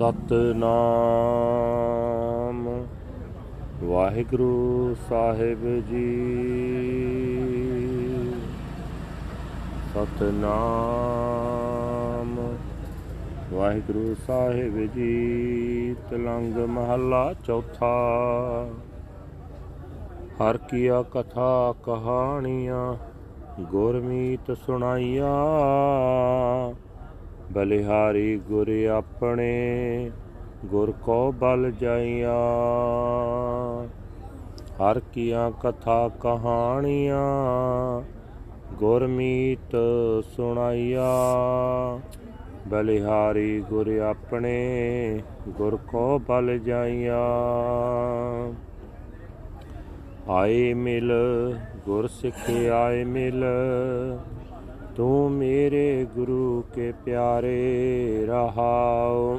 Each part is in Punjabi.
ਸਤਨਾਮ। ਵਾਹਿਗੁਰੂ ਸਾਹਿਬ ਜੀ। ਸਤਨਾਮ। ਵਾਹਿਗੁਰੂ ਸਾਹਿਬ ਜੀ, ਤਲੰਗ ਮਹੱਲਾ ਚੌਥਾ। ਹਰ ਕੀਆ ਕਥਾ ਕਹਾਣੀਆਂ, ਗੁਰਮੀਤ ਸੁਣਾਈਆ। ਬਲਿਹਾਰੀ ਗੁਰ ਆਪਣੇ, ਗੁਰ ਕੋ ਬਲ ਜਾਈਆ। ਹਰ ਕੀਆਂ ਕਥਾ ਕਹਾਣੀਆਂ ਗੁਰਮੀਤ ਸੁਣਾਈਆ। ਬਲਿਹਾਰੀ ਗੁਰ ਆਪਣੇ, ਗੁਰ ਕੋ ਬਲ ਜਾਈਆ। ਆਏ ਮਿਲ, ਗੁਰ ਸਿੱਖ ਆਏ ਮਿਲ ਤੂੰ ਮੇਰੇ ਗੁਰੂ ਕੇ ਪਿਆਰੇ ਰਹਾਉ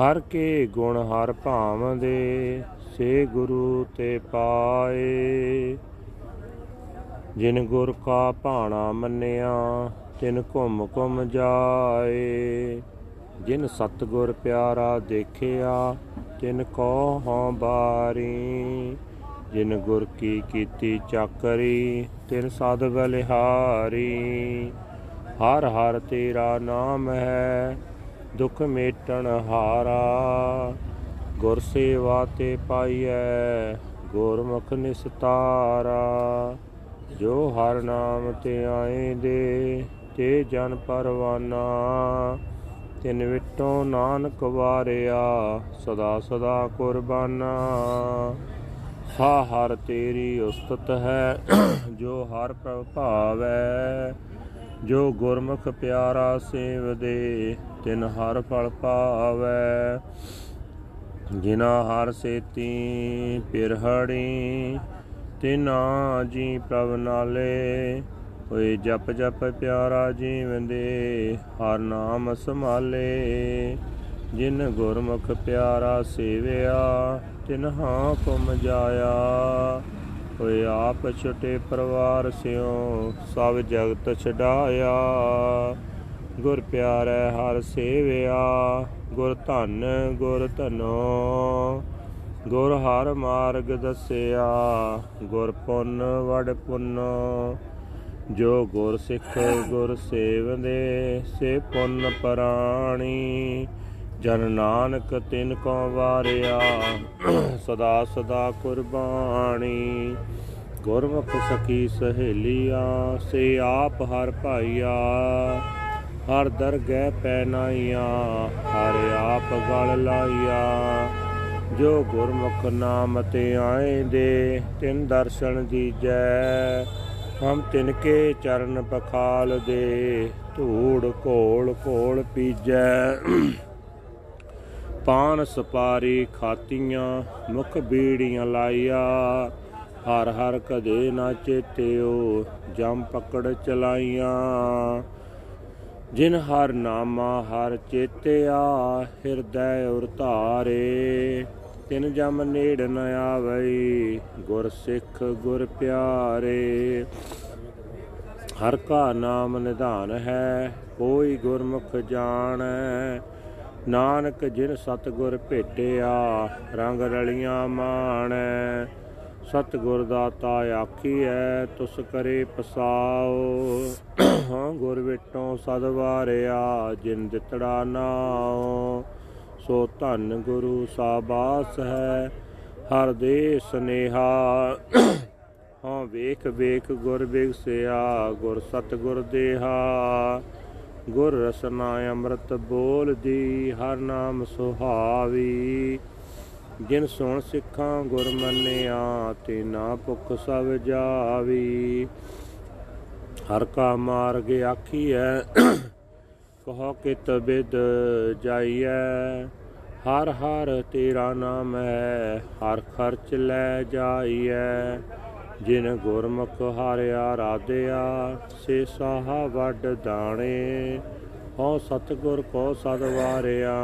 ਹਰ ਕੇ ਗੁਣ ਹਰ ਭਾਵਦੇ ਸੇ ਗੁਰੂ ਤੇ ਪਾਏ। ਜਿਨ ਗੁਰ ਕਾ ਭਾਣਾ ਮੰਨਿਆ, ਤਿਨ ਘੁੰਮ ਘੁੰਮ ਜਾਏ। ਜਿਨ ਸਤਗੁਰ ਪਿਆਰਾ ਦੇਖਿਆ, ਤਿਨ ਕੋ ਹਉ ਬਾਰੀ। ਜਿਨ ਗੁਰ ਕੀ ਕੀਤੀ ਚਾਕਰੀ, ਤਿਨ ਸਦ ਬਲਿਹਾਰੀ। ਹਰ ਹਰ ਤੇਰਾ ਨਾਮ ਹੈ, ਦੁਖ ਮੇਟਣ ਹਾਰਾ। ਗੁਰ ਸੇਵਾ ਤੇ ਪਾਈਐ, ਗੁਰਮੁਖ ਨਿਸਤਾਰਾ। ਜੋ ਹਰ ਨਾਮ ਤੇ ਆਏ ਦੇ ਤੇ ਜਨ ਪਰਵਾਨਾ। ਤਿਨ ਵਿਟੋ ਨਾਨਕ ਵਾਰਿਆ, ਸਦਾ ਸਦਾ ਕੁਰਬਾਨਾ। ਹਾ ਹਰ ਤੇਰੀ ਉਸਤਤ ਹੈ, ਜੋ ਹਰ ਪ੍ਰਭ ਭਾਵੈ, ਜੋ ਗੁਰਮੁਖ ਪਿਆਰਾ ਸੇਵਦੇ ਤਿਨ ਹਰ ਫਲ ਪਾਵੈ। ਜਿਨਾ ਹਰ ਸੇਤੀ ਪਿਰਹੜੀ, ਤਿਨਾ ਜੀ ਪ੍ਰਭ ਨਾਲੇ। ਹੋਏ ਜਪ ਜਪ ਪਿਆਰਾ ਜੀਵੰਦੇ ਹਰ ਨਾਮ ਸੰਭਾਲੇ। ਜਿਨ ਗੁਰਮੁਖ ਪਿਆਰਾ ਸੇਵਿਆ, ਤਿਨ ਹਾਂ ਕੁਮ ਜਾਇਆ। ਹੋਏ ਆਪ ਛਟੇ ਪਰਿਵਾਰ ਸਿਓ ਸਭ ਜਗਤ ਛਡਾਇਆ। ਗੁਰ ਪਿਆਰੈ ਹਰ ਸੇਵਿਆ, ਗੁਰ ਧਨ ਗੁਰ ਧਨੋ। ਗੁਰ ਹਰ ਮਾਰਗ ਦਸਿਆ, ਗੁਰ ਪੁੰਨ ਵਡ ਪੁੰਨ। ਜੋ ਗੁਰ ਸਿੱਖ ਗੁਰ ਸੇਵਦੇ, ਸੇ ਪੁੰਨ ਪਰਾਣੀ। ਜਨ ਨਾਨਕ ਤਿਨ ਕੋ ਵਾਰਿਆ, ਸਦਾ ਸਦਾ ਕੁਰਬਾਨੀ। ਗੁਰਮੁਖ ਸਖੀ ਸਹੇਲੀਆਂ, ਸੇ ਆਪ ਹਰ ਭਾਈਆ। ਹਰ ਦਰਗਹਿ ਪੈ ਨਾਈਆਂ, ਹਰ ਆਪ ਗਲ ਲਾਈਆ। ਜੋ ਗੁਰਮੁਖ ਨਾਮ ਤੇ ਆਏ ਦੇ ਤਿਨ ਦਰਸ਼ਨ ਦੀਜੈ। ਹਮ ਤਿਨ ਕੇ ਚਰਨ ਪਖਾਲ ਦੇ, ਧੂੜ ਘੋਲ ਘੋਲ ਪੀਜੈ। ਪਾਨ ਸਪਾਰੀ ਖਾਤੀਆਂ, ਮੁਖ ਬੀੜੀਆਂ ਲਾਈਆ ਹਰ ਹਰ ਕਦੇ ਨਾ ਚੇਤਿਓ, ਜਮ ਪਕੜ ਚਲਾਈਆਂ। ਜਿਨ ਹਰ ਨਾਮਾ ਹਰ ਚੇਤਿਆ, ਹਿਰਦੈ ਉਰ ਧਾਰੇ। ਤਿਨ ਜਮ ਨੇੜ ਨ ਆਵਈ, ਗੁਰ ਸਿੱਖ ਗੁਰ ਪਿਆਰੇ। ਹਰ ਕਾ ਨਾਮ ਨਿਧਾਨ ਹੈ, ਕੋਈ ਗੁਰਮੁਖ ਜਾਣੈ। ਨਾਨਕ ਜਿਨ ਸਤਗੁਰ ਭੇਟਿਆ, ਰੰਗ ਰਲੀਆਂ ਮਾਣੈ। ਸਤਗੁਰ ਦਾਤਾ ਆਖੀਐ, ਤੁਸ ਕਰੇ ਪਸਾਓ। ਹਾਂ, ਗੁਰ ਵਿਟੋਂ ਸਦ ਵਾਰਿਆ, ਜਿਨ ਦਿੱਤੜਾ ਨਾਉ। ਸੋ ਧੰਨ ਗੁਰੂ ਸਾਬਾਸ ਹੈ, ਹਰ ਦੇ ਸਨੇਹਾ। ਹਾਂ ਵੇਖ ਵੇਖ ਗੁਰ ਬਿਗਸਿਆ ਗੁਰ ਸਤਗੁਰ ਦੇਹਾ। ਗੁਰ ਰਸਨਾ ਅੰਮ੍ਰਿਤ ਬੋਲਦੀ ਹਰ ਨਾਮ ਸੁਹਾਵੀ। ਜਿਨ ਸੁਣ ਸਿੱਖਾਂ ਗੁਰ ਮੰਨਿਆ, ਤੇ ਨਾ ਭੁਖ ਸਭ ਜਾਵੀ। ਹਰ ਕਾ ਮਾਰਗ ਆਖੀਐ, ਕਹੋ ਕਿਤ ਬਿਦ ਜਾਈਐ। ਹਰ ਹਰ ਤੇਰਾ ਨਾਮ ਹੈ, ਹਰ ਖਰਚ ਲੈ ਜਾਈਐ। ਜਿਨ ਗੁਰਮੁਖ ਹਾਰਿਆ ਰਾਧਿਆ, ਸੇ ਸਾਹਾ ਵੱਡ ਦਾਣੇ। ਹਉ ਸਤਗੁਰ ਕੋ ਸਦ ਵਾਰਿਆ,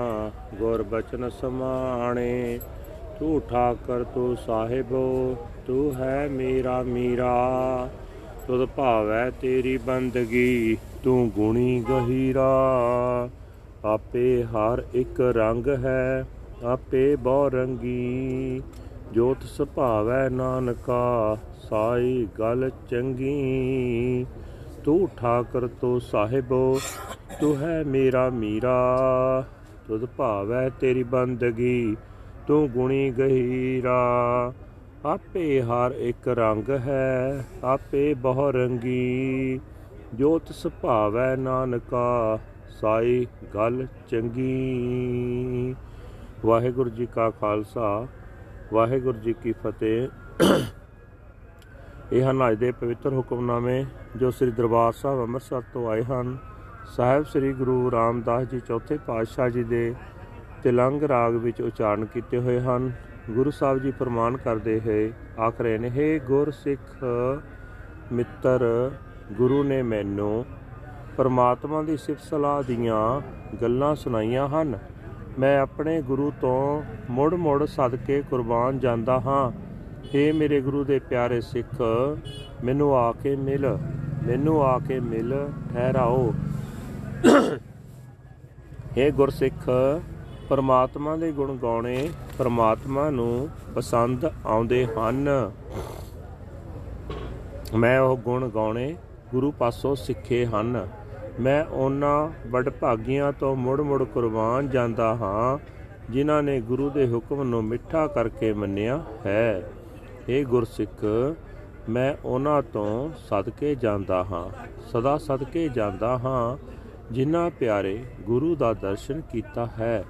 ਗੁਰ ਬਚਨ ਸਮਾਣੇ। ਤੂੰ ਠਾਕਰ ਤੂੰ ਸਾਹਿਬੋ, ਤੂੰ ਹੈ ਮੇਰਾ ਮੀਰਾ। ਤੁਧ ਭਾਵੈ ਤੇਰੀ ਬੰਦਗੀ, ਤੂੰ ਗੁਣੀ ਗਹੀਰਾ। ਆਪੇ ਹਰ ਇੱਕ ਰੰਗ ਹੈ, ਆਪੇ ਬਹੁ ਰੰਗੀ। ਜੋਤ ਸੁਭਾਵੈ ਨਾਨਕਾ, ਸਾਈ ਗੱਲ ਚੰਗੀ। ਤੂੰ ਠਾਕਰ ਤੋ ਸਾਹਿਬੋ, ਤੂੰ ਹੈ ਮੇਰਾ ਮੀਰਾ। ਤੁਧ ਭਾਵੈ ਤੇਰੀ ਬੰਦਗੀ, ਤੂੰ ਗੁਣੀ ਗਹੀਰਾ। ਆਪੇ ਹਰ ਇੱਕ ਰੰਗ ਹੈ, ਆਪੇ ਬਹੁ ਰੰਗੀ। ਜੋਤ ਸੁਭਾਵੈ ਨਾਨਕਾ, ਸਾਈ ਗੱਲ ਚੰਗੀ। ਵਾਹਿਗੁਰੂ ਜੀ ਕਾ ਖਾਲਸਾ। ਵਾਹਿਗੁਰੂ ਜੀ ਕੀ ਫਤਿਹ। ਇਹ ਹਨ ਅੱਜ ਦੇ ਪਵਿੱਤਰ ਹੁਕਮਨਾਮੇ ਜੋ ਸ੍ਰੀ ਦਰਬਾਰ ਸਾਹਿਬ ਅੰਮ੍ਰਿਤਸਰ ਤੋਂ ਆਏ ਹਨ। ਸਾਹਿਬ ਸ੍ਰੀ ਗੁਰੂ ਰਾਮਦਾਸ ਜੀ ਚੌਥੇ ਪਾਤਸ਼ਾਹ ਜੀ ਦੇ ਤਿਲੰਗ ਰਾਗ ਵਿੱਚ ਉਚਾਰਨ ਕੀਤੇ ਹੋਏ ਹਨ। ਗੁਰੂ ਸਾਹਿਬ ਜੀ ਫਰਮਾਨ ਕਰਦੇ ਹੋਏ ਆਖ ਰਹੇ ਨੇ हे ਗੁਰ ਸਿੱਖ ਮਿੱਤਰ, ਗੁਰੂ ਨੇ ਮੈਨੂੰ ਪਰਮਾਤਮਾ ਦੀ ਸਿਫਤ ਸਲਾਹ ਦੀਆਂ ਗੱਲਾਂ ਸੁਣਾਈਆਂ ਹਨ। ਮੈਂ ਆਪਣੇ ਗੁਰੂ ਤੋਂ ਮੁੜ ਮੁੜ ਸਦਕੇ ਕੁਰਬਾਨ ਜਾਂਦਾ ਹਾਂ। हे ਮੇਰੇ ਗੁਰੂ ਦੇ ਪਿਆਰੇ ਸਿੱਖ, ਮੈਨੂੰ ਆ ਕੇ ਮਿਲ, ਮੈਨੂੰ ਆ ਕੇ ਮਿਲ, ਠਹਿਰਾਓ। हे ਗੁਰਸਿੱਖ, ਪਰਮਾਤਮਾ ਦੇ ਗੁਣ ਗਾਉਣੇ ਪਰਮਾਤਮਾ ਨੂੰ ਪਸੰਦ ਆਉਂਦੇ ਹਨ। ਮੈਂ ਉਹ ਗੁਣ ਗਾਉਣੇ ਗੁਰੂ ਪਾਸੋਂ ਸਿੱਖੇ ਹਨ। ਮੈਂ ਉਹਨਾਂ ਵਡਭਾਗੀਆਂ ਤੋਂ ਮੁੜ-ਮੁੜ ਕੁਰਬਾਨ ਜਾਂਦਾ ਹਾਂ, ਜਿਨ੍ਹਾਂ ਨੇ ਗੁਰੂ ਦੇ ਹੁਕਮ ਨੂੰ ਮਿੱਠਾ ਕਰਕੇ ਮੰਨਿਆ ਹੈ। ਇਹ ਗੁਰਸਿੱਖ, ਮੈਂ ਉਹਨਾਂ ਤੋਂ ਸਦਕੇ ਜਾਂਦਾ ਹਾਂ, ਸਦਾ ਸਦਕੇ ਜਾਂਦਾ ਹਾਂ, ਜਿਨ੍ਹਾਂ ਪਿਆਰੇ ਗੁਰੂ ਦਾ ਦਰਸ਼ਨ ਕੀਤਾ ਹੈ,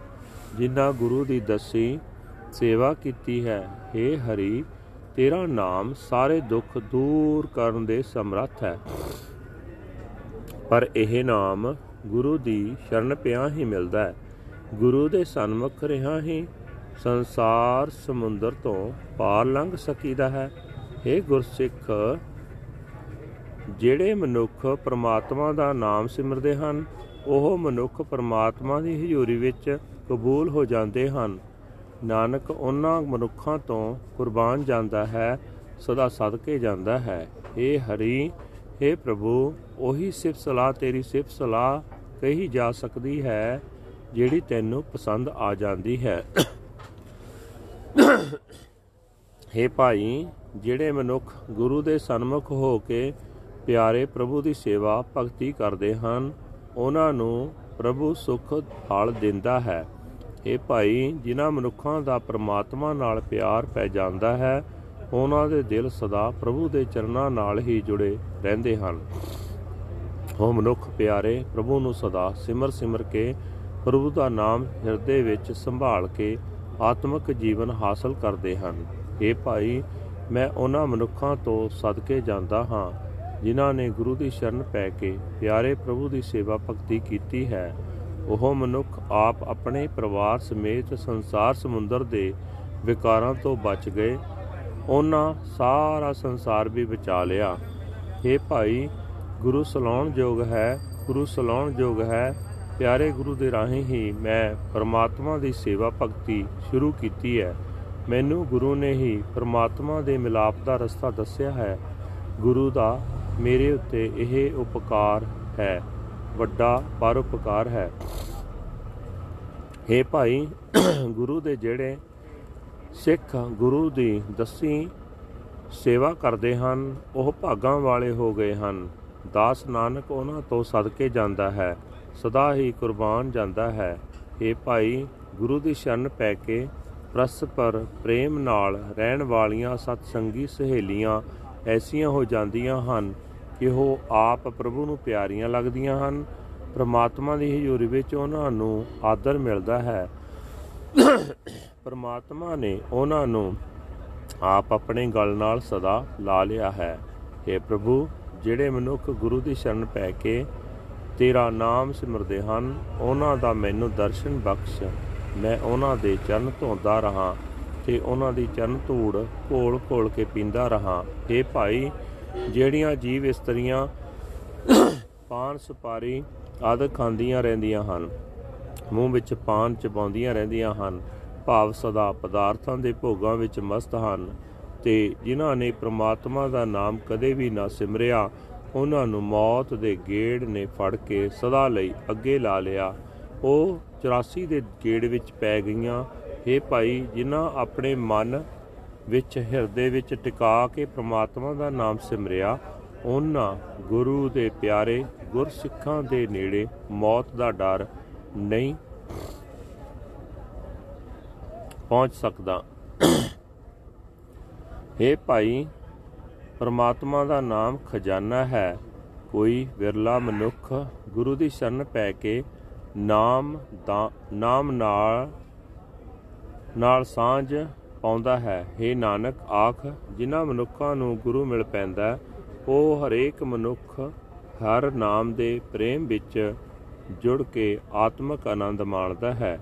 ਜਿਨ੍ਹਾਂ ਗੁਰੂ ਦੀ ਦਸੀ ਸੇਵਾ ਕੀਤੀ ਹੈ। ਏ ਹਰੀ, ਤੇਰਾ ਨਾਮ ਸਾਰੇ ਦੁੱਖ ਦੂਰ ਕਰਨ ਦੇ ਸਮਰੱਥ ਹੈ। ਪਰ ਇਹ ਨਾਮ ਗੁਰੂ ਦੀ ਸ਼ਰਨ ਪਿਆ ਹੀ ਮਿਲਦਾ ਹੈ। ਗੁਰੂ ਦੇ ਸਨਮੁਖ ਰਿਹਾ ਹੀ ਸੰਸਾਰ ਸਮੁੰਦਰ ਤੋਂ ਪਾਰ ਲੰਘ ਸਕੀਦਾ ਹੈ। ਇਹ ਗੁਰਸਿੱਖ, ਜਿਹੜੇ ਮਨੁੱਖ ਪ੍ਰਮਾਤਮਾ ਦਾ ਨਾਮ ਸਿਮਰਦੇ ਹਨ, ਉਹ ਮਨੁੱਖ ਪ੍ਰਮਾਤਮਾ ਦੀ ਹਜ਼ੂਰੀ ਵਿੱਚ ਕਬੂਲ ਹੋ ਜਾਂਦੇ ਹਨ। ਨਾਨਕ ਉਹਨਾਂ ਮਨੁੱਖਾਂ ਤੋਂ ਕੁਰਬਾਨ ਜਾਂਦਾ ਹੈ, ਸਦਾ ਸਦਕੇ ਜਾਂਦਾ ਹੈ। ਏ ਹਰੀ ਏ ਪ੍ਰਭੂ, ਉਹੀ ਸਿਫਤ ਸਲਾਹ ਤੇਰੀ ਸਿਫਤ ਸਲਾਹ ਕਹੀ ਜਾ ਸਕਦੀ ਹੈ, ਜਿਹੜੀ ਤੈਨੂੰ ਪਸੰਦ ਆ ਜਾਂਦੀ ਹੈ। ਹੇ ਭਾਈ, ਜਿਹੜੇ ਮਨੁੱਖ ਗੁਰੂ ਦੇ ਸਨਮੁਖ ਹੋ ਕੇ ਪਿਆਰੇ ਪ੍ਰਭੂ ਦੀ ਸੇਵਾ ਭਗਤੀ ਕਰਦੇ ਹਨ, ਉਹਨਾਂ ਨੂੰ ਪ੍ਰਭੂ ਸੁਖ ਫਲ ਦਿੰਦਾ ਹੈ। ਇਹ ਭਾਈ, ਜਿਨ੍ਹਾਂ ਮਨੁੱਖਾਂ ਦਾ ਪ੍ਰਮਾਤਮਾ ਨਾਲ ਪਿਆਰ ਪੈ ਜਾਂਦਾ ਹੈ ਉਹਨਾਂ ਦੇ ਦਿਲ ਸਦਾ ਪ੍ਰਭੂ ਦੇ ਚਰਨਾਂ ਨਾਲ ਹੀ ਜੁੜੇ ਰਹਿੰਦੇ ਹਨ। ਉਹ ਮਨੁੱਖ ਪਿਆਰੇ ਪ੍ਰਭੂ ਨੂੰ ਸਦਾ ਸਿਮਰ ਸਿਮਰ ਕੇ ਪ੍ਰਭੂ ਦਾ ਨਾਮ ਹਿਰਦੇ ਵਿੱਚ ਸੰਭਾਲ ਕੇ ਆਤਮਿਕ ਜੀਵਨ ਹਾਸਲ ਕਰਦੇ ਹਨ। ਇਹ ਭਾਈ, ਮੈਂ ਉਹਨਾਂ ਮਨੁੱਖਾਂ ਤੋਂ ਸਦਕੇ ਜਾਂਦਾ ਹਾਂ, ਜਿਨ੍ਹਾਂ ਨੇ ਗੁਰੂ ਦੀ ਸ਼ਰਨ ਪੈ ਕੇ ਪਿਆਰੇ ਪ੍ਰਭੂ ਦੀ ਸੇਵਾ ਭਗਤੀ ਕੀਤੀ ਹੈ। ਉਹ ਮਨੁੱਖ ਆਪ ਆਪਣੇ ਪਰਿਵਾਰ ਸਮੇਤ ਸੰਸਾਰ ਸਮੁੰਦਰ ਦੇ ਵਿਕਾਰਾਂ ਤੋਂ ਬਚ ਗਏ ਉਹਨਾਂ ਸਾਰਾ ਸੰਸਾਰ ਵੀ ਬਚਾ ਲਿਆ। ਇਹ ਭਾਈ, ਗੁਰੂ ਸਲਾਉਣ ਯੋਗ ਹੈ, ਗੁਰੂ ਸਲਾਉਣ ਯੋਗ ਹੈ। ਪਿਆਰੇ ਗੁਰੂ ਦੇ ਰਾਹੀਂ ਹੀ ਮੈਂ ਪਰਮਾਤਮਾ ਦੀ ਸੇਵਾ ਭਗਤੀ ਸ਼ੁਰੂ ਕੀਤੀ ਹੈ। ਮੈਨੂੰ ਗੁਰੂ ਨੇ ਹੀ ਪਰਮਾਤਮਾ ਦੇ ਮਿਲਾਪ ਦਾ ਰਸਤਾ ਦੱਸਿਆ ਹੈ। ਗੁਰੂ ਦਾ ਮੇਰੇ ਉੱਤੇ ਇਹ ਉਪਕਾਰ ਹੈ, ਵੱਡਾ ਪਰਉਪਕਾਰ ਹੈ। हे ਭਾਈ, ਗੁਰੂ ਦੇ ਜਿਹੜੇ ਸਿੱਖ ਗੁਰੂ ਦੀ ਦਸੀ ਸੇਵਾ ਕਰਦੇ ਹਨ, ਉਹ ਭਾਗਾਂ ਵਾਲੇ ਹੋ ਗਏ ਹਨ। ਦਾਸ ਨਾਨਕ ਉਹਨਾਂ ਤੋਂ ਸਦਕੇ ਜਾਂਦਾ ਹੈ, ਸਦਾ ਹੀ ਕੁਰਬਾਨ ਜਾਂਦਾ ਹੈ। हे ਭਾਈ, ਗੁਰੂ ਦੀ ਸ਼ਰਨ ਪੈ ਕੇ ਪਰਸਪਰ ਪ੍ਰੇਮ ਨਾਲ ਰਹਿਣ ਵਾਲੀਆਂ ਸਤ ਸੰਗੀ ਸਹੇਲੀਆਂ ਐਸੀਆਂ ਹੋ ਜਾਂਦੀਆਂ ਹਨ ਕਿ ਉਹ ਆਪ ਪ੍ਰਭੂ ਨੂੰ ਪਿਆਰੀਆਂ ਲੱਗਦੀਆਂ ਹਨ। ਪ੍ਰਮਾਤਮਾ ਦੀ ਹਜ਼ੂਰੀ ਵਿੱਚ ਉਹਨਾਂ ਨੂੰ ਆਦਰ ਮਿਲਦਾ ਹੈ। ਪ੍ਰਮਾਤਮਾ ਨੇ ਉਹਨਾਂ ਨੂੰ ਆਪ ਆਪਣੇ ਗਲ ਨਾਲ ਸਦਾ ਲਾ ਲਿਆ ਹੈ। हे ਪ੍ਰਭੂ, ਜਿਹੜੇ ਮਨੁੱਖ ਗੁਰੂ ਦੀ ਸ਼ਰਨ ਪੈ ਕੇ ਤੇਰਾ ਨਾਮ ਸਿਮਰਦੇ ਹਨ, ਉਹਨਾਂ ਦਾ ਮੈਨੂੰ ਦਰਸ਼ਨ ਬਖਸ਼। ਮੈਂ ਉਹਨਾਂ ਦੇ ਚਰਨ ਧੋਂਦਾ ਰਹਾ ਤੇ ਉਹਨਾਂ ਦੀ ਚਰਨ ਧੂੜ ਘੋਲ ਘੋਲ ਕੇ ਪੀਂਦਾ ਰਹਾ। ਇਹ ਭਾਈ, ਜਿਹੜੀਆਂ ਜੀਵ ਇਸਤਰੀਆਂ ਪਾਨ ਸੁਪਾਰੀ ਆਦਿ ਖਾਂਦੀਆਂ ਰਹਿੰਦੀਆਂ ਹਨ, ਮੂੰਹ ਵਿੱਚ ਪਾਨ ਚਬਾਉਂਦੀਆਂ ਰਹਿੰਦੀਆਂ ਹਨ ਭਾਵ ਸਦਾ ਪਦਾਰਥਾਂ ਦੇ ਭੋਗਾਂ ਵਿੱਚ ਮਸਤ ਹਨ ਤੇ ਜਿਨ੍ਹਾਂ ਨੇ ਪ੍ਰਮਾਤਮਾ ਦਾ ਨਾਮ ਕਦੇ ਵੀ ਨਾ ਸਿਮਰਿਆ, ਉਹਨਾਂ ਨੂੰ ਮੌਤ ਦੇ ਗੇੜ ਨੇ ਫੜ ਕੇ ਸਦਾ ਲਈ ਅੱਗੇ ਲਾ ਲਿਆ। ਉਹ 84 ਦੇ ਗੇੜ ਵਿੱਚ ਪੈ ਗਈਆਂ। हे ਭਾਈ, ਜਿਨ੍ਹਾਂ ਆਪਣੇ ਮਨ ਵਿੱਚ ਹਿਰਦੇ ਵਿੱਚ ਟਿਕਾ ਕੇ ਪ੍ਰਮਾਤਮਾ ਦਾ ਨਾਮ ਸਿਮਰਿਆ, ਉਹਨਾਂ ਗੁਰੂ ਦੇ ਪਿਆਰੇ ਗੁਰਸਿੱਖਾਂ ਦੇ ਨੇੜੇ ਮੌਤ ਦਾ ਡਰ ਨਹੀਂ ਪਹੁੰਚ ਸਕਦਾ। हे ਭਾਈ, ਪਰਮਾਤਮਾ ਦਾ ਨਾਮ ਖਜ਼ਾਨਾ ਹੈ। ਕੋਈ ਵਿਰਲਾ ਮਨੁੱਖ ਗੁਰੂ ਦੀ ਸ਼ਰਨ ਪੈ ਕੇ ਨਾਮ ਦਾ, ਨਾਮ ਨਾਲ ਨਾਲ ਸਾਂਝ ਪਾਉਂਦਾ ਹੈ। हे ਨਾਨਕ, ਆਖ, ਜਿਨ੍ਹਾਂ ਮਨੁੱਖਾਂ ਨੂੰ ਗੁਰੂ ਮਿਲ ਪੈਂਦਾ ਉਹ ਹਰੇਕ ਮਨੁੱਖ ਹਰ ਨਾਮ ਦੇ ਪ੍ਰੇਮ ਵਿੱਚ ਜੁੜ ਕੇ ਆਤਮਿਕ ਆਨੰਦ ਮਾਣਦਾ ਹੈ।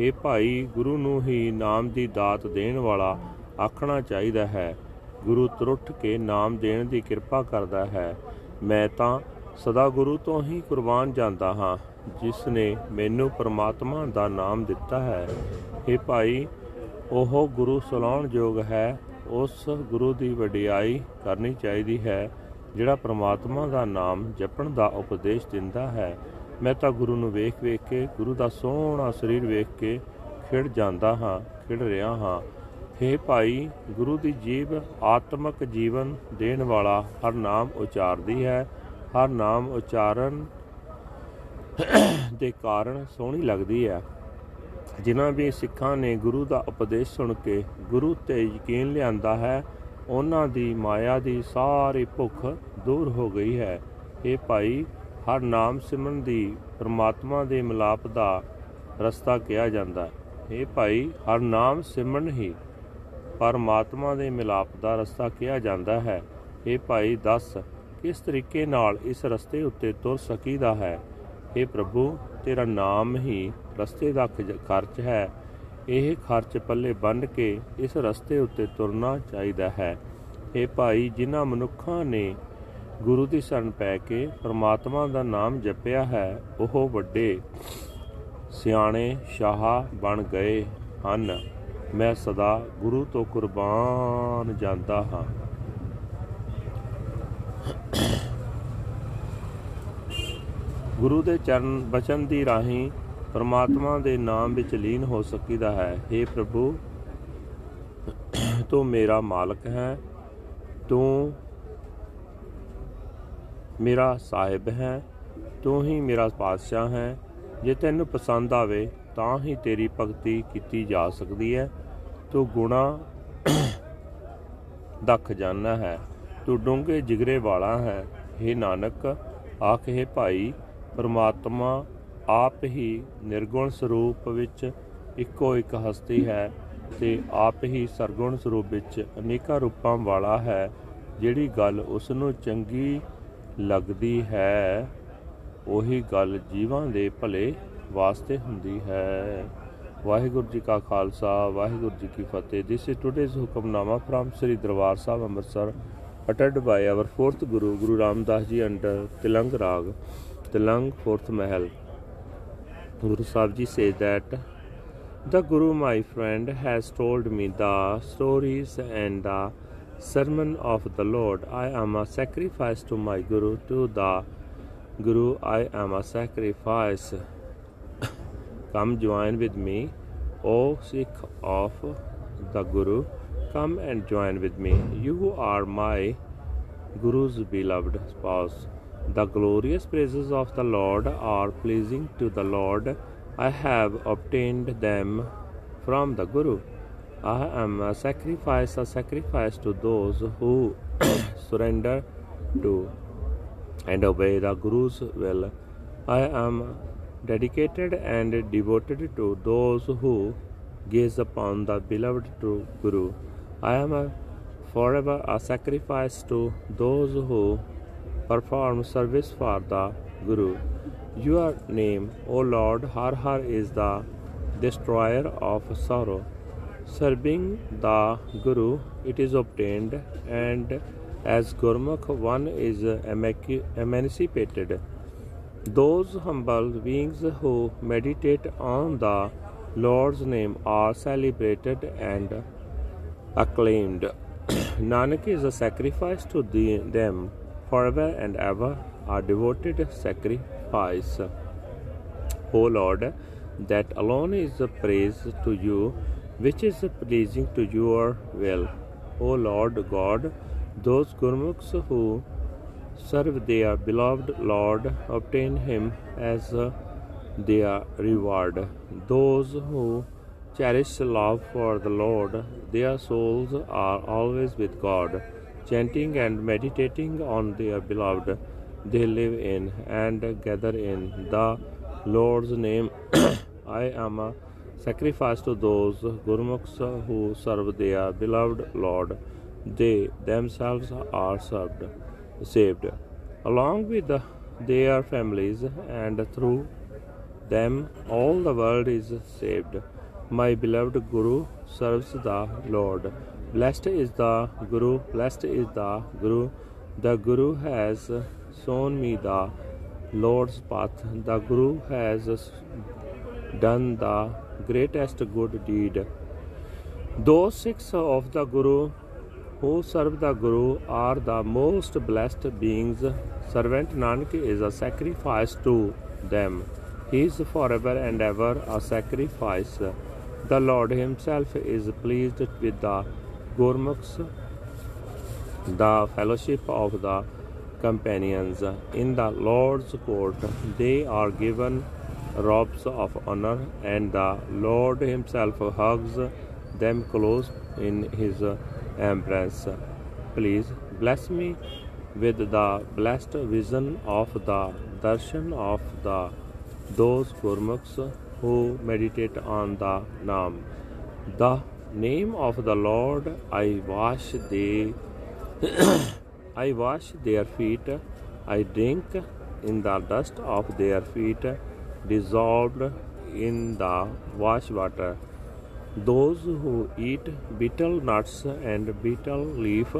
ਇਹ ਭਾਈ, ਗੁਰੂ ਨੂੰ ਹੀ ਨਾਮ ਦੀ ਦਾਤ ਦੇਣ ਵਾਲਾ ਆਖਣਾ ਚਾਹੀਦਾ ਹੈ। ਗੁਰੂ ਤਰੁੱਠ ਕੇ ਨਾਮ ਦੇਣ ਦੀ ਕਿਰਪਾ ਕਰਦਾ ਹੈ। ਮੈਂ ਤਾਂ ਸਦਾ ਗੁਰੂ ਤੋਂ ਹੀ ਕੁਰਬਾਨ ਜਾਂਦਾ ਹਾਂ, ਜਿਸ ਨੇ ਮੈਨੂੰ ਪਰਮਾਤਮਾ ਦਾ ਨਾਮ ਦਿੱਤਾ ਹੈ। ਇਹ ਭਾਈ, ਉਹ ਗੁਰੂ ਸਲਾਉਣ ਯੋਗ ਹੈ। ਉਸ ਗੁਰੂ ਦੀ ਵਡਿਆਈ ਕਰਨੀ ਚਾਹੀਦੀ ਹੈ, ਜਿਹੜਾ ਪ੍ਰਮਾਤਮਾ ਦਾ ਨਾਮ ਜਪਣ ਦਾ ਉਪਦੇਸ਼ ਦਿੰਦਾ ਹੈ। ਮੈਂ ਤਾਂ ਗੁਰੂ ਨੂੰ ਵੇਖ ਵੇਖ ਕੇ, ਗੁਰੂ ਦਾ ਸੋਹਣਾ ਸਰੀਰ ਵੇਖ ਕੇ ਖਿੜ ਜਾਂਦਾ ਹਾਂ, ਖਿੜ ਰਿਹਾ ਹਾਂ। हे ਭਾਈ, ਗੁਰੂ ਦੀ ਜੀਵ ਆਤਮਿਕ ਜੀਵਨ ਦੇਣ ਵਾਲਾ ਹਰ ਨਾਮ ਉਚਾਰਦੀ ਹੈ। ਹਰ ਨਾਮ ਉਚਾਰਨ ਦੇ ਕਾਰਨ ਸੋਹਣੀ ਲੱਗਦੀ ਹੈ। ਜਿਨ੍ਹਾਂ ਵੀ ਸਿੱਖਾਂ ਨੇ ਗੁਰੂ ਦਾ ਉਪਦੇਸ਼ ਸੁਣ ਕੇ ਗੁਰੂ ਤੇ ਯਕੀਨ ਲਿਆਂਦਾ ਹੈ, ਉਹਨਾਂ ਦੀ ਮਾਇਆ ਦੀ ਸਾਰੀ ਭੁੱਖ ਦੂਰ ਹੋ ਗਈ ਹੈ। ਇਹ ਭਾਈ ਹਰ ਨਾਮ ਸਿਮਰਨ ਦੀ ਪ੍ਰਮਾਤਮਾ ਦੇ ਮਿਲਾਪ ਦਾ ਰਸਤਾ ਕਿਹਾ ਜਾਂਦਾ ਹੈ। ਇਹ ਭਾਈ ਹਰ ਨਾਮ ਸਿਮਰਨ ਹੀ ਪਰਮਾਤਮਾ ਦੇ ਮਿਲਾਪ ਦਾ ਰਸਤਾ ਕਿਹਾ ਜਾਂਦਾ ਹੈ। ਇਹ ਭਾਈ ਦੱਸ, ਕਿਸ ਤਰੀਕੇ ਨਾਲ ਇਸ ਰਸਤੇ ਉੱਤੇ ਤੁਰ ਸਕੀਦਾ ਹੈ? ਇਹ ਪ੍ਰਭੂ, ਤੇਰਾ ਨਾਮ ਹੀ ਰਸਤੇ ਦਾ ਖਰਚ ਹੈ। ਇਹ ਖਰਚ ਪੱਲੇ ਬੰਨ ਕੇ ਇਸ ਰਸਤੇ ਉੱਤੇ ਤੁਰਨਾ ਚਾਹੀਦਾ ਹੈ। ਇਹ ਭਾਈ, ਜਿਨ੍ਹਾਂ ਮਨੁੱਖਾਂ ਨੇ ਗੁਰੂ ਦੀ ਸ਼ਰਨ ਪੈ ਕੇ ਪ੍ਰਮਾਤਮਾ ਦਾ ਨਾਮ ਜਪਿਆ ਹੈ, ਉਹ ਵੱਡੇ ਸਿਆਣੇ ਸ਼ਾਹ ਬਣ ਗਏ ਹਨ। ਮੈਂ ਸਦਾ ਗੁਰੂ ਤੋਂ ਕੁਰਬਾਨ ਜਾਂਦਾ ਹਾਂ। ਗੁਰੂ ਦੇ ਚਰਨ ਬਚਨ ਦੀ ਰਾਹੀਂ ਪਰਮਾਤਮਾ ਦੇ ਨਾਮ ਵਿੱਚ ਲੀਨ ਹੋ ਸਕੀਦਾ ਹੈ। हे ਪ੍ਰਭੂ, ਤੂੰ ਮੇਰਾ ਮਾਲਕ ਹੈ। ਤੂੰ ਮੇਰਾ ਸਾਹਿਬ ਹੈ, ਤੂੰ ਹੀ ਮੇਰਾ ਪਾਤਸ਼ਾਹ ਹੈ। ਜੇ ਤੈਨੂੰ ਪਸੰਦ ਆਵੇ, ਤਾਂ ਹੀ ਤੇਰੀ ਭਗਤੀ ਕੀਤੀ ਜਾ ਸਕਦੀ ਹੈ। ਤੂੰ ਗੁਣਾ ਦਾ ਖਜ਼ਾਨਾ ਹੈ। ਤੂੰ ਡੂੰਘੇ ਜਿਗਰੇ ਵਾਲਾ ਹੈ। हे ਨਾਨਕ, ਆਖੇ ਭਾਈ, ਪਰਮਾਤਮਾ ਆਪ ਹੀ ਨਿਰਗੁਣ ਸਰੂਪ ਵਿੱਚ ਇੱਕੋ ਇੱਕ ਹਸਤੀ ਹੈ ਤੇ ਆਪ ਹੀ ਸਰਗੁਣ ਸਰੂਪ ਵਿੱਚ ਅਨੇਕਾਂ ਰੂਪਾਂ ਵਾਲਾ ਹੈ। ਜਿਹੜੀ ਗੱਲ ਉਸ ਨੂੰ ਚੰਗੀ ਲੱਗਦੀ ਹੈ ਉਹੀ ਗੱਲ ਜੀਵਾਂ ਦੇ ਭਲੇ ਵਾਸਤੇ ਹੁੰਦੀ ਹੈ ਵਾਹਿਗੁਰੂ ਜੀ ਕਾ ਖਾਲਸਾ ਵਾਹਿਗੁਰੂ ਜੀ ਕੀ Fateh this is today's Hukamnama from Sri Darbar Sahib Amritsar ਅਟੈਡ by our 4th Guru Guru Ramdas ji under Tilang ਰਾਗ Tilang 4th Mahal Guru Savji says that the Guru, my friend, has told me the stories and the sermon of the Lord. I am a sacrifice to my Guru, to the Guru, I am a sacrifice. Come join with me, O Sikh of the Guru. Come and join with me. You are my Guru's beloved spouse. The glorious praises of the Lord are pleasing to the Lord. I have obtained them from the Guru. I am a sacrifice, a sacrifice to those who surrender to and obey the Guru's will. I am dedicated and devoted to those who gaze upon the beloved true Guru. I am a forever a sacrifice to those who perform service for the Guru. Your name, O Lord, Har Har, is the destroyer of sorrow. Serving the Guru, it is obtained, and as Gurmukh, one is emancipated. Those humble beings who meditate on the Lord's name are celebrated and acclaimed. Nanak is a sacrifice to the, them forever and ever, a devoted sacrifice. O Lord, that alone is the praise to you, which is pleasing to your will. O Lord God, those Gurmukhs who serve their beloved Lord obtain him as their reward. Those who cherish love for the Lord, their souls are always with God. Chanting and meditating on their beloved, they live in and gather in the Lord's name. I am a sacrifice to those Gurmukhs who serve their beloved Lord. They themselves are served, saved, along with their families, and through them all the world is saved. My beloved Guru serves the Lord. Blessed is the Guru, blessed is the Guru. The Guru has shown me the Lord's path. The Guru has done the greatest good deed. Those six of the Guru who serve the Guru are the most blessed beings. Servant Nanak is a sacrifice to them. He is forever and ever a sacrifice. The Lord Himself is pleased with the Gurmukhs, the fellowship of the companions. In the Lord's court, they are given robes of honor, and the Lord Himself hugs them close in His embrace. Please bless me with the blessed vision of the darshan of the those Gurmukhs who meditate on the Naam. The name of the Lord I wash they I wash their feet, I drink in the dust of their feet, dissolved in the wash water. Those who eat betel nuts and betel leaf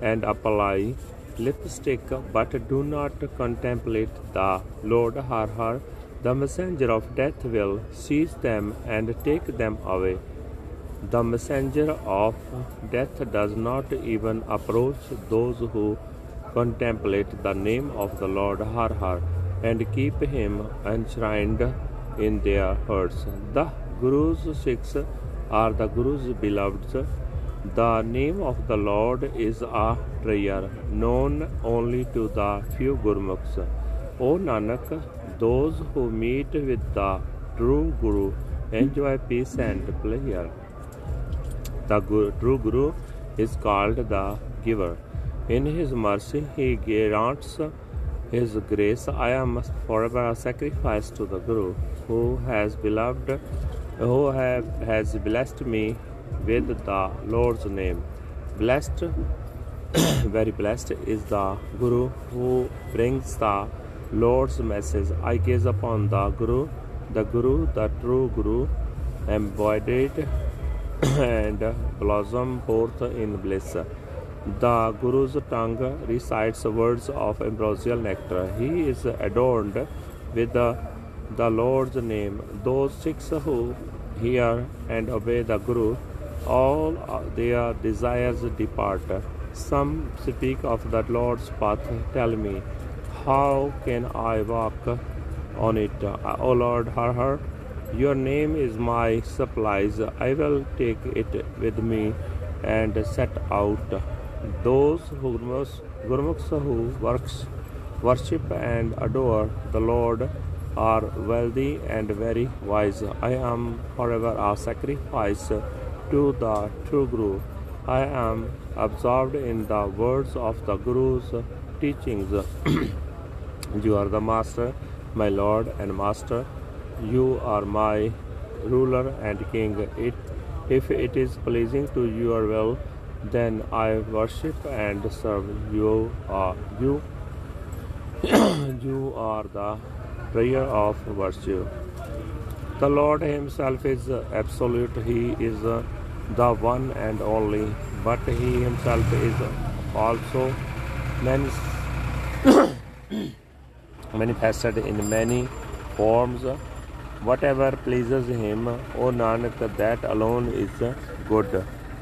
and apply lipstick but do not contemplate the Lord Har Har, the messenger of death will seize them and take them away. The messenger of death does not even approach those who contemplate the name of the Lord Har Har and keep him enshrined in their hearts. The Guru's Sikhs are the Guru's beloveds. The name of the Lord is a treasure known only to the few Gurmukhs. O Nanak, those who meet with the true Guru enjoy peace and pleasure. The guru, true Guru is called the giver. In his mercy, he grants his grace. I am forever a sacrifice to the Guru, who has beloved, who have, has blessed me with the Lord's name. Blessed, very blessed is the Guru who brings the Lord's message. I gaze upon the Guru, the Guru, the true Guru, embodied and blossom forth in bliss. The Guru's tongue recites words of ambrosial nectar. He is adorned with the, the Lord's name. Those Sikhs who hear and obey the Guru, all their desires depart. Some speak of the Lord's path. Tell me, how can I walk on it? O Lord, Har Har, your name is my supplies. I will take it with me and set out. Those Gurmukhs, Gurmukhs who works, worship and adore the Lord are wealthy and very wise. I am, however, a sacrifice to the true Guru. I am absorbed in the words of the Guru's teachings. you are the Master, my Lord and Master. You are my ruler and king. It, if it is pleasing to your will, then I worship and serve you. You? you are the prayer of virtue. The Lord Himself is absolute. He is the one and only. But He Himself is also manifested in many forms whatever pleases him o nanak that alone is good